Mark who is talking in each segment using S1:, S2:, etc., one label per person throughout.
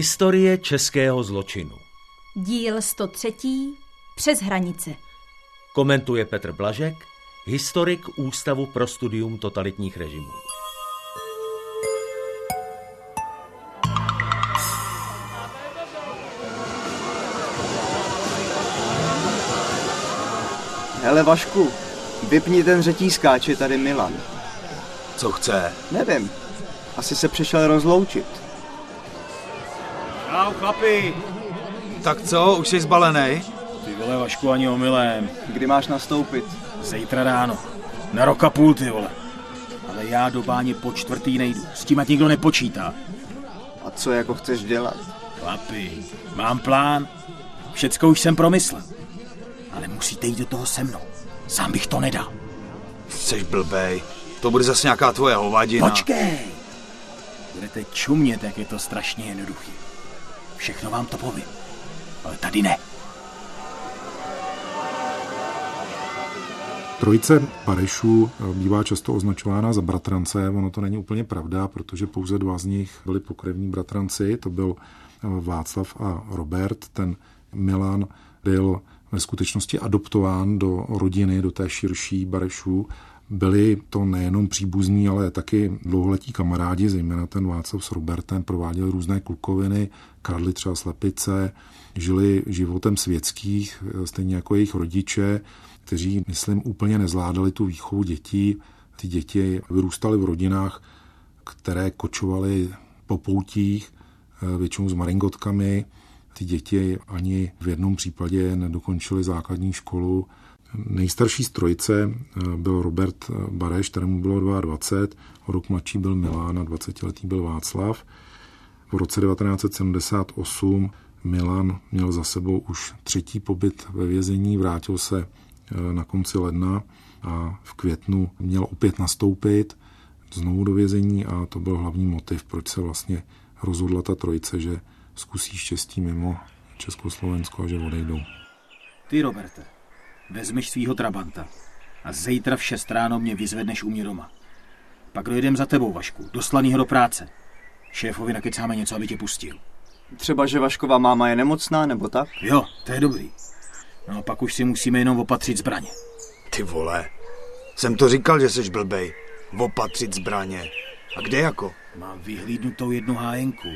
S1: Historie českého zločinu.
S2: Díl 103. Přes hranice.
S1: Komentuje Petr Blažek, historik Ústavu pro studium totalitních režimů.
S3: Hele Vašku, vypni ten řetízkáč, je tady Milan.
S4: Co chce?
S3: Nevím, asi se přišel rozloučit.
S5: Čau, chlapi.
S4: Tak co, už jsi zbalený?
S5: Ty vole, Vašku, ani omylem.
S3: Kdy máš nastoupit?
S5: Zítra ráno. Na roka půl, ty vole. Ale já do báně po čtvrtý nejdu. S tím ať nikdo nepočítá.
S3: A co jako chceš dělat?
S5: Chlapi, mám plán. Všecko už jsem promyslel. Ale musíte jít do toho se mnou. Sám bych to nedal.
S4: Jsi blbej. To bude zase nějaká tvoje hovadina.
S5: Počkej! Budete čumět, jak je to strašně jednoduchý. Všechno vám to povím. Ale tady ne.
S6: Trojice Parešů bývá často označována za bratrance. Ono to není úplně pravda, protože pouze dva z nich byli pokrevní bratranci. To byl Václav a Robert. Ten Milan byl ve skutečnosti adoptován do rodiny, do té širší Barešů. Byli to nejenom příbuzní, ale taky dlouholetí kamarádi, zejména ten Václav s Robertem, prováděli různé klukoviny, kradli třeba slepice, žili životem světských, stejně jako jejich rodiče, kteří, myslím, úplně nezvládali tu výchovu dětí. Ty děti vyrůstaly v rodinách, které kočovaly po poutích, většinou s maringotkami. Ty děti ani v jednom případě nedokončily základní školu. Nejstarší z trojice byl Robert Bareš, kterému bylo 22, o rok mladší byl Milán a 20-letý byl Václav. V roce 1978 Milan měl za sebou už třetí pobyt ve vězení, vrátil se na konci ledna a v květnu měl opět nastoupit znovu do vězení a to byl hlavní motiv, proč se vlastně rozhodla ta trojice, že zkusí štěstí mimo Československo a že odejdou.
S5: Ty, Roberte, vezmeš svýho Trabanta a zítra v 6 ráno mě vyzvedneš u mě doma. Pak dojedem za tebou, Vašku, doslanýho do práce. Šéfovi nakecáme něco, aby tě pustil.
S3: Třeba, že Vašková máma je nemocná, nebo tak?
S5: Jo, to je dobrý. No a pak už si musíme jenom opatřit zbraně.
S4: Ty vole, jsem to říkal, že jsi blbej. Opatřit zbraně. A kde jako?
S5: Mám vyhlídnutou jednu hájenku.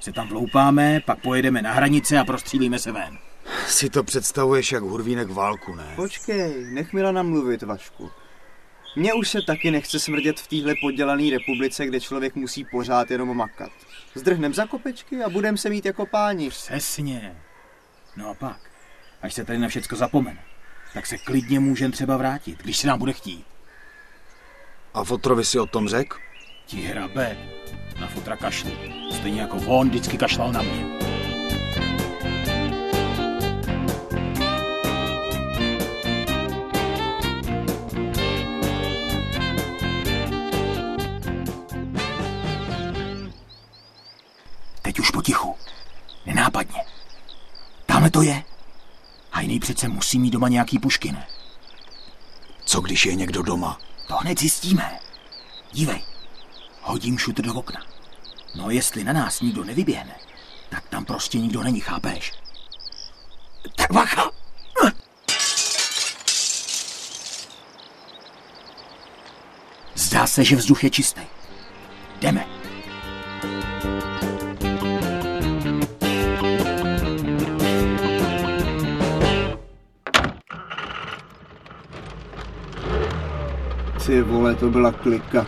S5: Se tam vloupáme, pak pojedeme na hranice a prostřílíme se ven.
S4: Si to představuješ jak hurvínek válku, ne?
S3: Počkej, nech Milana mluvit, Vašku. Mně už se taky nechce smrdět v téhle podělané republice, kde člověk musí pořád jenom makat. Zdrhnem za kopečky a budem se mít jako páni.
S5: Přesně. No a pak, až se tady na všecko zapomene, tak se klidně můžem třeba vrátit, když se nám bude chtít.
S4: A Fotrovi si o tom řek?
S5: Ti hrabe, na fotra kašlu. Stejně jako on vždycky kašlal na mě. To je. Hajný přece musí mít doma nějaký pušky, ne?
S4: Co když je někdo doma?
S5: To hned zjistíme. Dívej, hodím šutr do okna. No jestli na nás nikdo nevyběhne, tak tam prostě nikdo není, chápeš? Tak bacha! Zdá se, že vzduch je čistý. Jdeme.
S3: Ty vole, to byla klika.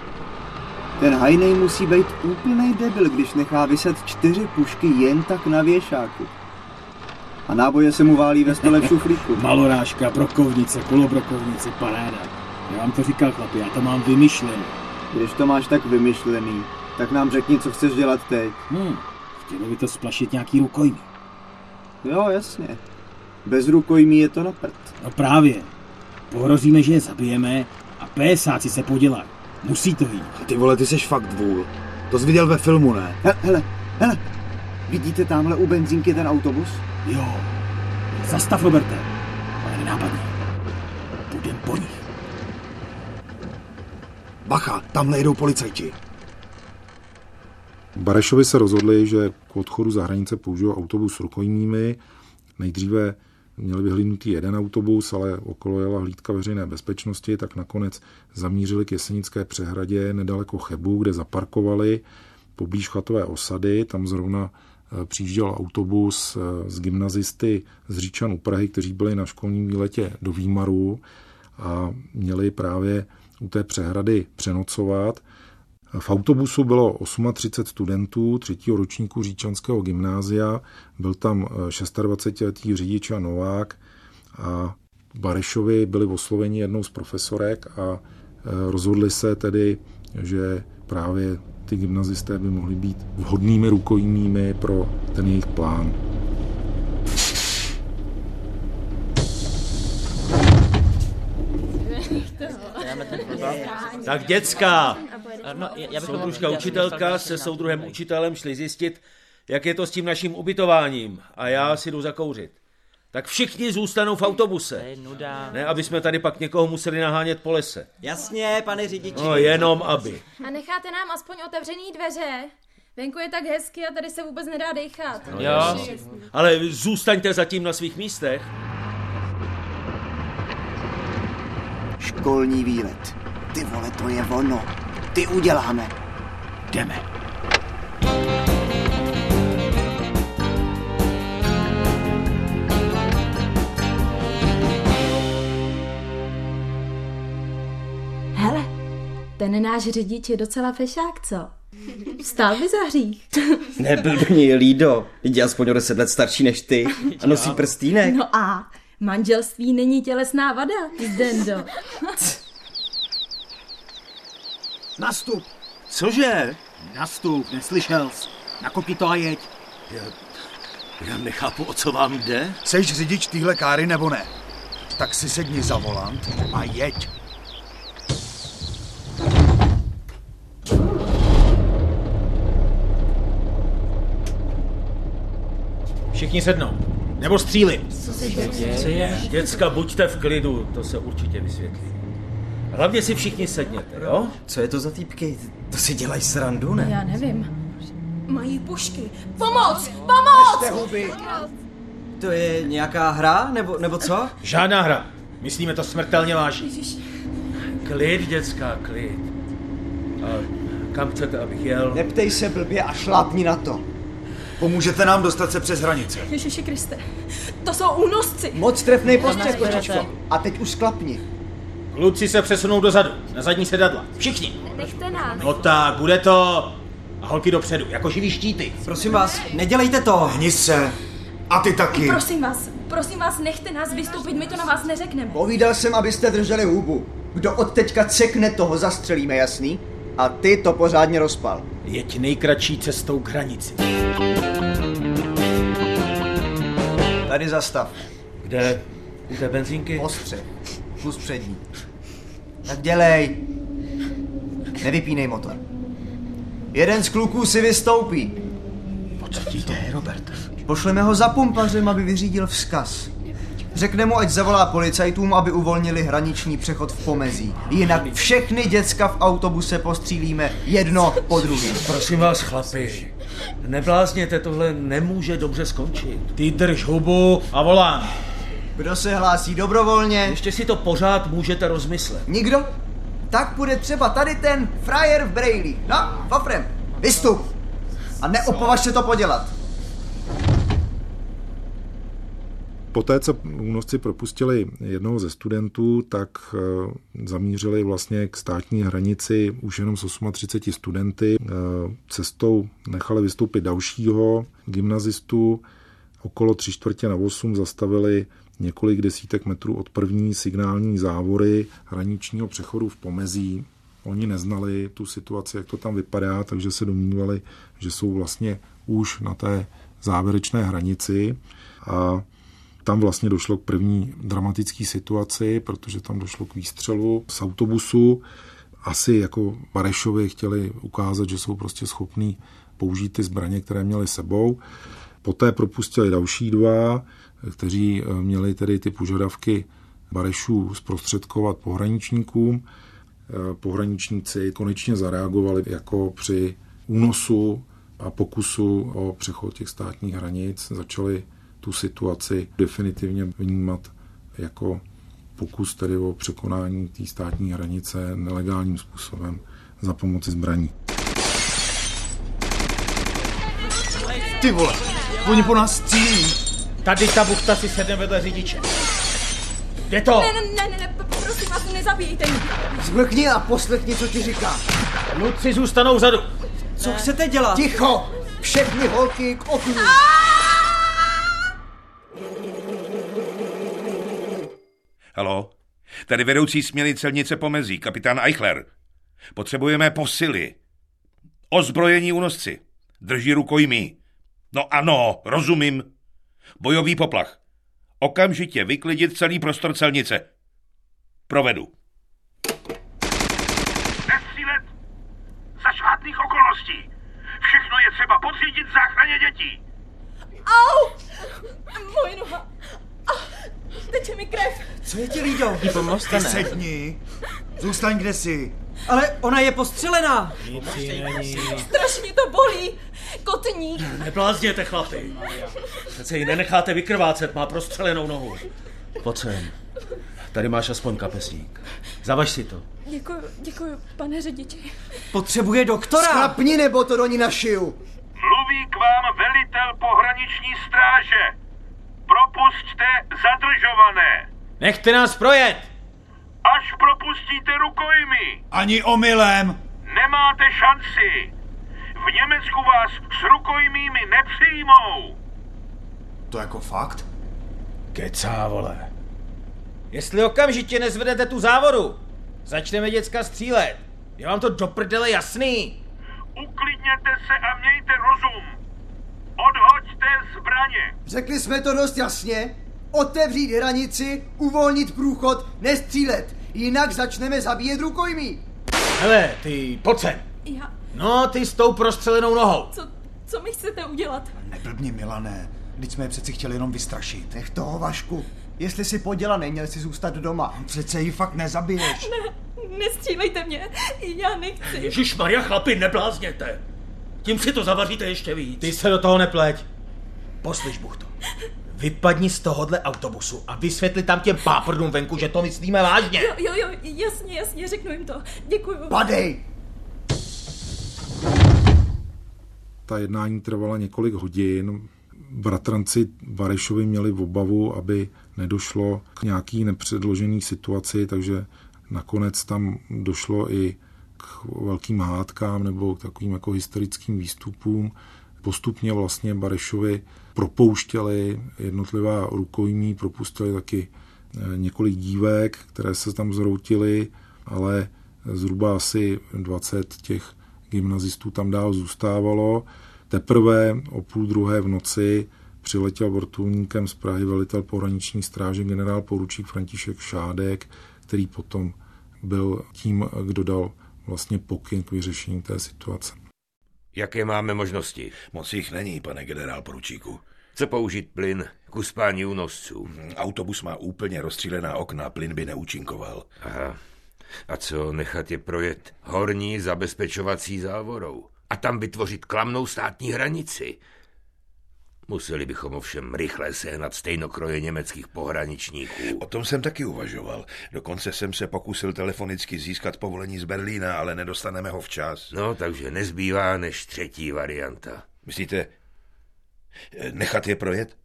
S3: Ten hajnej musí být úplný debil, když nechá vyset čtyři pušky jen tak na věšáku. A náboje se mu válí ve stole v šuflíku.
S5: Malorážka, brokovnice, kolobrokovnice, paráda. Já vám to říkal, chlapi, já to mám vymyšlené.
S3: Když to máš tak vymyšlený, tak nám řekni, co chceš dělat teď.
S5: Hmm, chtělo by to splašit nějaký rukojmí.
S3: Jo, jasně. Bez rukojmí je to na prd.
S5: No právě. Pohrozíme, že je zabijeme a pésáci se podělají. Musí to jít.
S4: Ty vole, ty seš fakt vůl. To jsi viděl ve filmu, ne?
S3: Hele, hele, hele. Vidíte tamhle u benzínky ten autobus?
S5: Jo. Zastav, Roberte. Ale nenápadně. Půjdem po nich.
S4: Bacha, tamhle jedou policajti.
S6: Barešovi se rozhodli, že k odchodu za hranice použijou autobus s rukojmími. Nejdříve měli vyhlídnutý jeden autobus, ale okolo jela hlídka veřejné bezpečnosti, tak nakonec zamířili k Jesenické přehradě nedaleko Chebu, kde zaparkovali poblíž chatové osady. Tam zrovna eh, přijížděl autobus eh, z gymnazisty z Říčan u Prahy, kteří byli na školním výletě do Výmaru a měli právě u té přehrady přenocovat. V autobusu bylo 38 studentů třetího ročníku Říčanského gymnázia, byl tam 26-letý eh, řidič a Novák a Barešovi byli osloveni jednou z profesorek a eh, rozhodli se tedy, že právě ty gymnazisté by mohli být vhodnými rukojmími pro ten jejich plán.
S1: Tak děcka, no, já soudružka učitelka se soudruhem učitelem šli zjistit, jak je to s tím naším ubytováním a já si jdu zakouřit. Tak všichni zůstanou v autobuse. Ne, aby jsme tady pak někoho museli nahánět po lese.
S7: Jasně, pane řidiči.
S1: No, jenom aby.
S8: A necháte nám aspoň otevřený dveře? Venku je tak hezky a tady se vůbec nedá dechat.
S1: No, jo. Ale zůstaňte zatím na svých místech.
S3: Školní výlet. Ty vole, to je ono. Ty uděláme.
S5: Jdeme.
S2: Hele, ten náš řidič je docela fešák, co? Vstál by za hřích.
S7: Nebyl do něj Lído. Lidi aspoň o deset let starší než ty. A nosí prstínek.
S2: No a manželství není tělesná vada, Zdendo.
S5: Nastup!
S1: Cože?
S5: Nastup, neslyšel jsi. Nakopni to a jeď.
S1: Já, já nechápu, o co vám jde.
S4: Seš řidič téhle káry nebo ne? Tak si sedni za volant a jeď.
S5: Všichni sednou. Nebo stříli.
S1: Co je? Děcka, buďte v klidu, to se určitě vysvětlí. Hlavně si všichni sedněte, jo?
S7: Co je to za týpky? To si dělají srandu, ne?
S2: Já nevím.
S8: Mají pušky. Pomoc! Pomoc!
S3: huby.
S7: To je nějaká hra, nebo, nebo co?
S5: Žádná hra. Myslíme to smrtelně vážně.
S1: Klid, děcka, klid. A kam chcete, abych jel?
S3: Neptej se blbě a šlápni na to.
S4: Pomůžete nám dostat se přes hranice.
S8: Ježiši Kriste, to jsou únosci.
S3: Moc trefnej postřeh, kočičko. A teď už sklapni.
S5: Kluci se přesunou dozadu, na zadní sedadla. Všichni.
S8: Nechte nás.
S5: No tak, bude to... A holky dopředu, jako živý štíty.
S7: Prosím vás, nedělejte to.
S4: Hni se. A ty taky.
S8: Prosím vás, prosím vás, nechte nás vystoupit, my to na vás neřekneme.
S3: Povídal jsem, abyste drželi hubu. Kdo od teďka cekne, toho zastřelíme, jasný? A ty to pořádně rozpal.
S5: Jeď nejkratší cestou k hranici.
S3: Tady zastav.
S1: Kde? U té benzínky?
S3: Ostře. Kus přední. Tak dělej. Nevypínej motor. Jeden z kluků si vystoupí.
S5: O co ti jde, Robert?
S3: Pošleme ho za pumpařem, aby vyřídil vzkaz. Řekne mu, ať zavolá policajtům, aby uvolnili hraniční přechod v pomezí. Jinak všechny děcka v autobuse postřílíme jedno po druhém.
S1: Prosím vás, chlapi, neblázněte, tohle nemůže dobře skončit.
S5: Ty drž hubu a volám.
S3: Kdo se hlásí dobrovolně?
S1: Ještě si to pořád můžete rozmyslet.
S3: Nikdo? Tak bude třeba tady ten frajer v brejlí. No, Fafrem, vystup. A neopovaž se to podělat.
S6: Poté, co únosci propustili jednoho ze studentů, tak eh, zamířili vlastně k státní hranici už jenom s 38 studenty. Eh, Cestou nechali vystoupit dalšího gymnazistu. Okolo tři čtvrtě na 8 zastavili několik desítek metrů od první signální závory hraničního přechodu v Pomezí. Oni neznali tu situaci, jak to tam vypadá, takže se domnívali, že jsou vlastně už na té závěrečné hranici. A tam vlastně došlo k první dramatické situaci, protože tam došlo k výstřelu z autobusu. Asi jako Barešovi chtěli ukázat, že jsou prostě schopní použít ty zbraně, které měli sebou. Poté propustili další dva, kteří měli tedy ty požadavky Barešů zprostředkovat pohraničníkům. Pohraničníci konečně zareagovali jako při únosu a pokusu o přechod těch státních hranic začali tu situaci definitivně vnímat jako pokus tedy o překonání té státní hranice nelegálním způsobem za pomoci zbraní.
S4: Ty vole, oni po nás střílí.
S5: Tady ta buchta si sedne vedle řidiče. Jde to!
S8: Ne, ne, ne, ne, prosím vás, nezabíjejte mě.
S3: Zmlkni a poslechni, co ti říká.
S5: Kluci zůstanou vzadu.
S7: Co chcete dělat?
S3: Ticho! Všechny holky k oknu.
S9: Halo? Tady vedoucí směny celnice pomezí, kapitán Eichler. Potřebujeme posily. Ozbrojení únosci. Drží rukojmí. No ano, rozumím. Bojový poplach. Okamžitě vyklidit celý prostor celnice. Provedu. Nestřílet! Za žádných okolností. Všechno je třeba podřídit záchraně dětí.
S8: Au! Moje noha. Ah, teče mi krev.
S7: Co je ti, Lído?
S4: Ty
S5: ne?
S4: sedni. Zůstaň kde jsi.
S7: Ale ona je postřelená.
S8: Strašně to bolí. Kotník.
S1: Neblázněte, chlapi. Přece ji nenecháte vykrvácet, má prostřelenou nohu. Pojď sem. Tady máš aspoň kapesník. Zavaž si to.
S8: Děkuju, děkuju, pane řidiči.
S7: Potřebuje doktora.
S3: Chlapni, nebo to do ní našiju.
S9: Mluví k vám velitel pohraniční stráže. Propusťte zadržované.
S5: Nechte nás projet!
S9: Až propustíte rukojmi,
S4: Ani omylem.
S9: nemáte šanci. V Německu vás s rukojmími nepřijmou.
S4: To jako fakt?
S5: Kecá, vole. Jestli okamžitě nezvedete tu závodu, začneme děcka střílet. Je vám to do prdele jasný?
S9: Uklidněte se a mějte rozum. Odhoďte zbraně.
S3: Řekli jsme to dost jasně. Otevřít hranici, uvolnit průchod, nestřílet. Jinak začneme zabíjet rukojmí.
S5: Hele, ty, pojď sem.
S8: Já,
S5: No, ty s tou prostřelenou nohou.
S8: co, co mi chcete udělat?
S4: Neblbni, Milané. Teď jsme je přeci chtěli jenom vystrašit.
S3: Nech toho, Vašku. Jestli si poděla, neměl si zůstat doma.
S4: Přece ji fakt nezabiješ.
S8: Ne, nestřílejte mě. Já nechci.
S1: Ježíš Maria, chlapi, neblázněte. Tím si to zavaříte ještě víc.
S5: Ty se do toho nepleť. Poslyš, Buchto. Vypadni z tohohle autobusu a vysvětli tam těm páprdům venku, že to myslíme vážně.
S8: Jo, jo, jo, jasně, jasně, řeknu jim to. Děkuju.
S3: Padej!
S6: Ta jednání trvala několik hodin. Bratranci Varešovi měli v obavu, aby nedošlo k nějaký nepředložený situaci, takže nakonec tam došlo i k velkým hádkám nebo k takovým jako historickým výstupům. Postupně vlastně Barešovi propouštěli jednotlivá rukojmí, propustili taky eh, několik dívek, které se tam zroutily, ale zhruba asi 20 těch gymnazistů tam dál zůstávalo. Teprve o půl druhé v noci přiletěl vrtulníkem z Prahy velitel pohraniční stráže generál poručík František Šádek, který potom byl tím, kdo dal vlastně pokyn k vyřešení té situace.
S10: Jaké máme možnosti?
S9: Moc jich není, pane generál poručíku.
S10: Co použít plyn k uspání únosců?
S9: Autobus má úplně rozstřílená okna, plyn by neúčinkoval.
S10: Aha. A co nechat je projet horní zabezpečovací závorou? A tam vytvořit klamnou státní hranici? Museli bychom ovšem rychle sehnat stejnokroje německých pohraničníků.
S9: O tom jsem taky uvažoval. Dokonce jsem se pokusil telefonicky získat povolení z Berlína, ale nedostaneme ho včas.
S10: No, takže nezbývá než třetí varianta.
S9: Myslíte, eh, nechat je projet?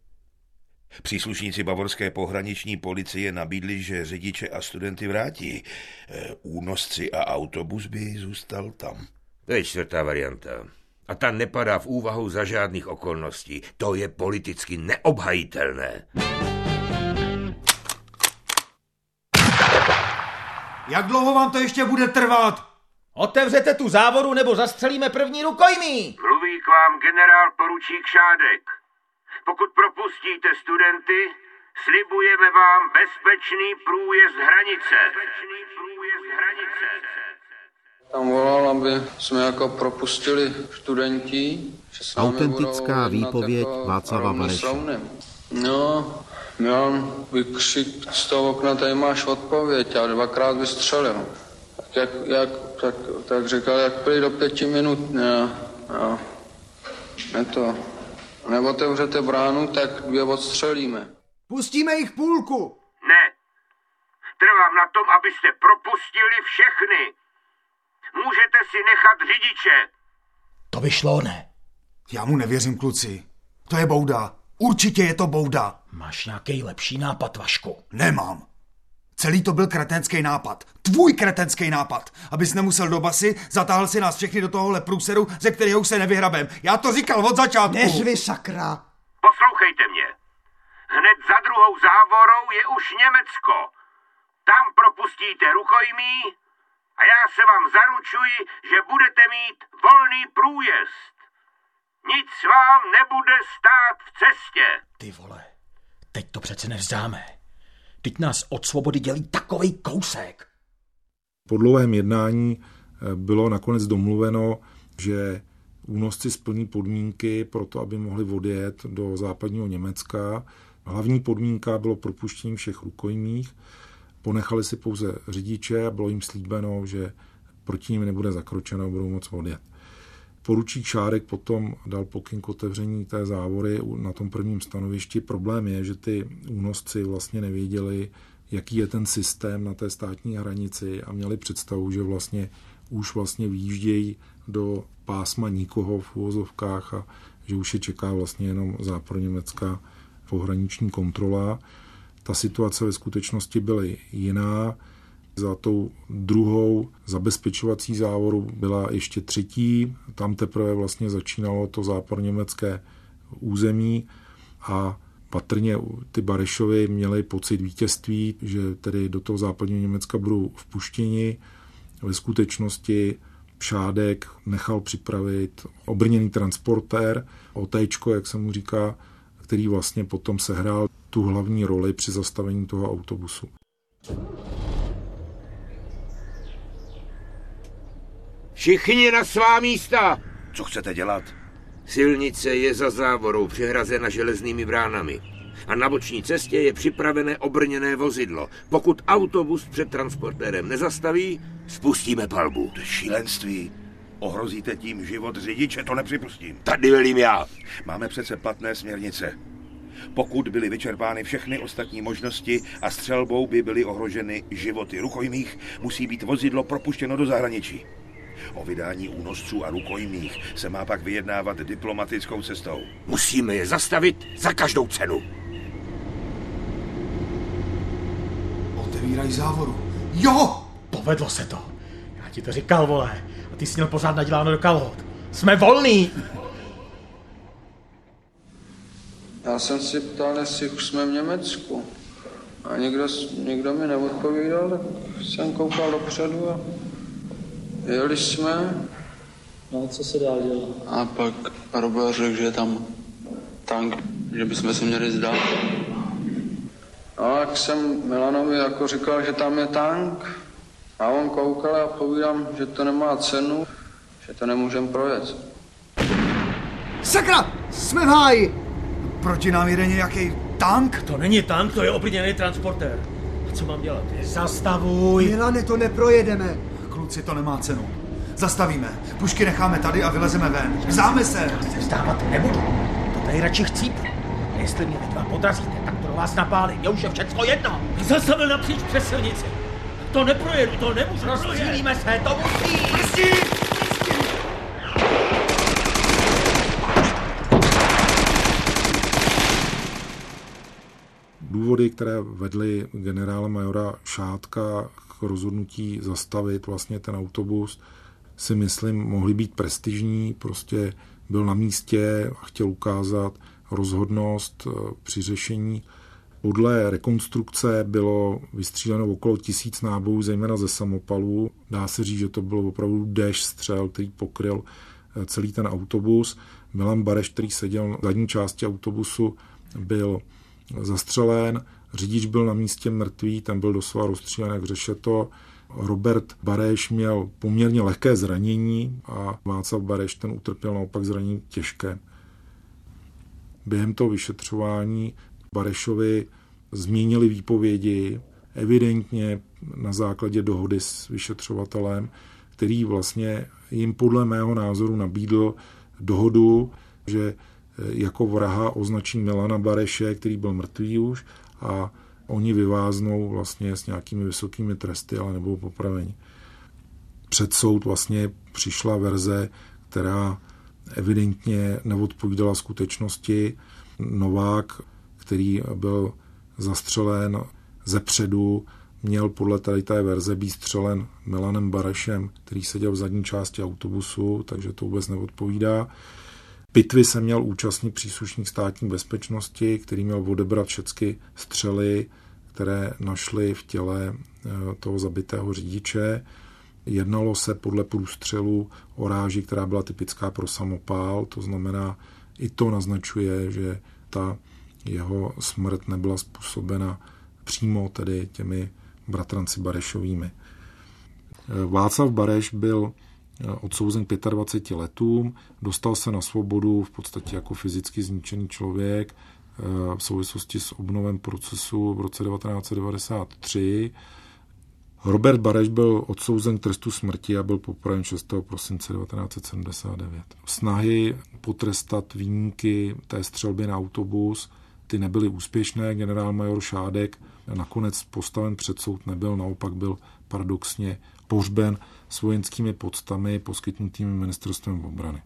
S9: Příslušníci bavorské pohraniční policie nabídli, že řidiče a studenty vrátí. Eh, Únosci a autobus by zůstal tam.
S10: To je čtvrtá varianta. A ta nepadá v úvahu za žádných okolností. To je politicky neobhajitelné.
S4: Jak dlouho vám to ještě bude trvat?
S5: Otevřete tu závodu nebo zastřelíme první rukojmí.
S9: Mluví k vám generál poručík Šádek. Pokud propustíte studenty, slibujeme vám bezpečný průjezd hranice. Bezpečný průjezd hranice.
S11: Tam volal, aby jsme jako propustili studenti. Že s námi
S12: Autentická výpověď
S11: jako
S12: Václava Bareše.
S11: No, Milan vykřik z toho okna, tady máš odpověď a dvakrát vystřelil. Tak, jak, jak, tak, tak říkal, jak prý do pěti minut, ne. Ne to. Neotevřete bránu, tak dvě odstřelíme.
S3: Pustíme jich půlku.
S10: Ne. Trvám na tom, abyste propustili všechny. Můžete si nechat řidiče.
S5: To vyšlo, ne?
S4: Já mu nevěřím, kluci. To je bouda. Určitě je to bouda.
S5: Máš nějaký lepší nápad, Vašku?
S4: Nemám. Celý to byl kretenský nápad. Tvůj kretenský nápad. Abys nemusel do basy, zatáhl si nás všechny do tohohle průseru, ze kterého už se nevyhrabem. Já to říkal od začátku.
S3: Neřvi, sakra.
S10: Poslouchejte mě. Hned za druhou závorou je už Německo. Tam propustíte rukojmí a já se vám zaručuji, že budete mít volný průjezd. Nic vám nebude stát v cestě.
S5: Ty vole, teď to přece nevzdáme. Teď nás od svobody dělí takový kousek.
S6: Po dlouhém jednání eh, bylo nakonec domluveno, že únosci splní podmínky pro to, aby mohli odjet do západního Německa. Hlavní podmínka bylo propuštění všech rukojmích. Ponechali si pouze řidiče a bylo jim slíbeno, že proti ním nebude zakročeno budou moc odjet. Poručík Šárek potom dal pokyn k otevření té závory na tom prvním stanovišti. Problém je, že ty únosci vlastně nevěděli, jaký je ten systém na té státní hranici a měli představu, že vlastně už vlastně výjíždějí do pásma nikoho v úvozovkách a že už je čeká vlastně jenom zápro-německá pohraniční kontrola. Ta situace ve skutečnosti byla jiná. Za tou druhou zabezpečovací závoru byla ještě třetí. Tam teprve vlastně začínalo to zápor-německé území a patrně ty Barešovi měli pocit vítězství, že tedy do toho západního Německa budou vpuštěni. Ve skutečnosti Šádek nechal připravit obrněný transportér, OTčko, jak se mu říká, který vlastně potom sehrál tu hlavní roli při zastavení toho autobusu.
S10: Všichni na svá místa!
S9: Co chcete dělat?
S10: Silnice je za závorou přehrazena železnými bránami. A na boční cestě je připravené obrněné vozidlo. Pokud autobus před transportérem nezastaví, spustíme palbu.
S9: To je šílenství. Ohrozíte tím život řidiče, to nepřipustím.
S10: Tady velím já.
S9: Máme přece platné směrnice. Pokud byly vyčerpány všechny ostatní možnosti a střelbou by byly ohroženy životy rukojmích, musí být vozidlo propuštěno do zahraničí. O vydání únosců a rukojmích se má pak vyjednávat diplomatickou cestou.
S10: Musíme je zastavit za každou cenu.
S4: Otevírají závoru. Jo!
S5: Povedlo se to. Já ti to říkal, vole. A ty jsi měl pořád naděláno do kalhot. Jsme volní!
S11: Já jsem si ptal, jestli už jsme v Německu. A někdo, někdo mi neodpovídal, tak jsem koukal dopředu a jeli jsme.
S12: No a co se dál dělá?
S11: A pak Robert řekl, že je tam tank, že bychom se měli zdát. No, jak jsem Milanovi jako říkal, že tam je tank, a on koukal a povídám, že to nemá cenu, že to nemůžem projet.
S4: Sakra! Jsme v háji! Proti nám jede nějaký tank?
S1: To není tank, to je obrněný transportér. A co mám dělat?
S5: Zastavuj!
S3: Milane, to neprojedeme.
S4: Kluci, to nemá cenu. Zastavíme. Pušky necháme tady a vylezeme ven. Vzdáme se!
S5: Já se vzdávat nebudu. To tady radši chcípnu. Jestli mě vy dva podrazíte, tak to do vás napálí. Je už je všechno jedno.
S1: Zastavil napříč přes silnici. To neprojedu, to nemůžu.
S5: Rozstřílíme se, to musí!
S4: Prstí!
S6: Důvody, které vedly generála majora Šátka k rozhodnutí zastavit vlastně ten autobus, si myslím, mohly být prestižní. Prostě byl na místě a chtěl ukázat rozhodnost eh, při řešení. Podle rekonstrukce bylo vystříleno okolo tisíc nábojů, zejména ze samopalů. Dá se říct, že to bylo opravdu déš střel, který pokryl eh, celý ten autobus. Milan Bareš, který seděl v zadní části autobusu, byl zastřelen, řidič byl na místě mrtvý, ten byl doslova rozstřílen jak řešeto. Robert Bareš měl poměrně lehké zranění a Václav Bareš ten utrpěl naopak zranění těžké. Během toho vyšetřování Barešovi změnili výpovědi, evidentně na základě dohody s vyšetřovatelem, který vlastně jim podle mého názoru nabídl dohodu, že jako vraha označí Milana Bareše, který byl mrtvý už a oni vyváznou vlastně s nějakými vysokými tresty, ale nebudou popraveni. Před soud vlastně přišla verze, která evidentně neodpovídala skutečnosti. Novák, který byl zastřelen ze předu, měl podle tady té verze být střelen Milanem Barešem, který seděl v zadní části autobusu, takže to vůbec neodpovídá. Pitvy se měl účastnit příslušník státní bezpečnosti, který měl odebrat všechny střely, které našly v těle eh, toho zabitého řidiče. Jednalo se podle průstřelu o ráži, která byla typická pro samopál, to znamená, i to naznačuje, že ta jeho smrt nebyla způsobena přímo tedy těmi bratranci Barešovými. Václav Bareš byl eh, odsouzen k 25 letům, dostal se na svobodu v podstatě jako fyzicky zničený člověk eh, v souvislosti s obnovem procesu v roce 1993. Robert Bareš byl odsouzen k trestu smrti a byl popraven 6. prosince 1979. Snahy potrestat výjimky té střelby na autobus, ty nebyly úspěšné. Generál major Šádek nakonec postaven před soud nebyl, naopak byl paradoxně pohřben s vojenskými podstami poskytnutými ministerstvem obrany.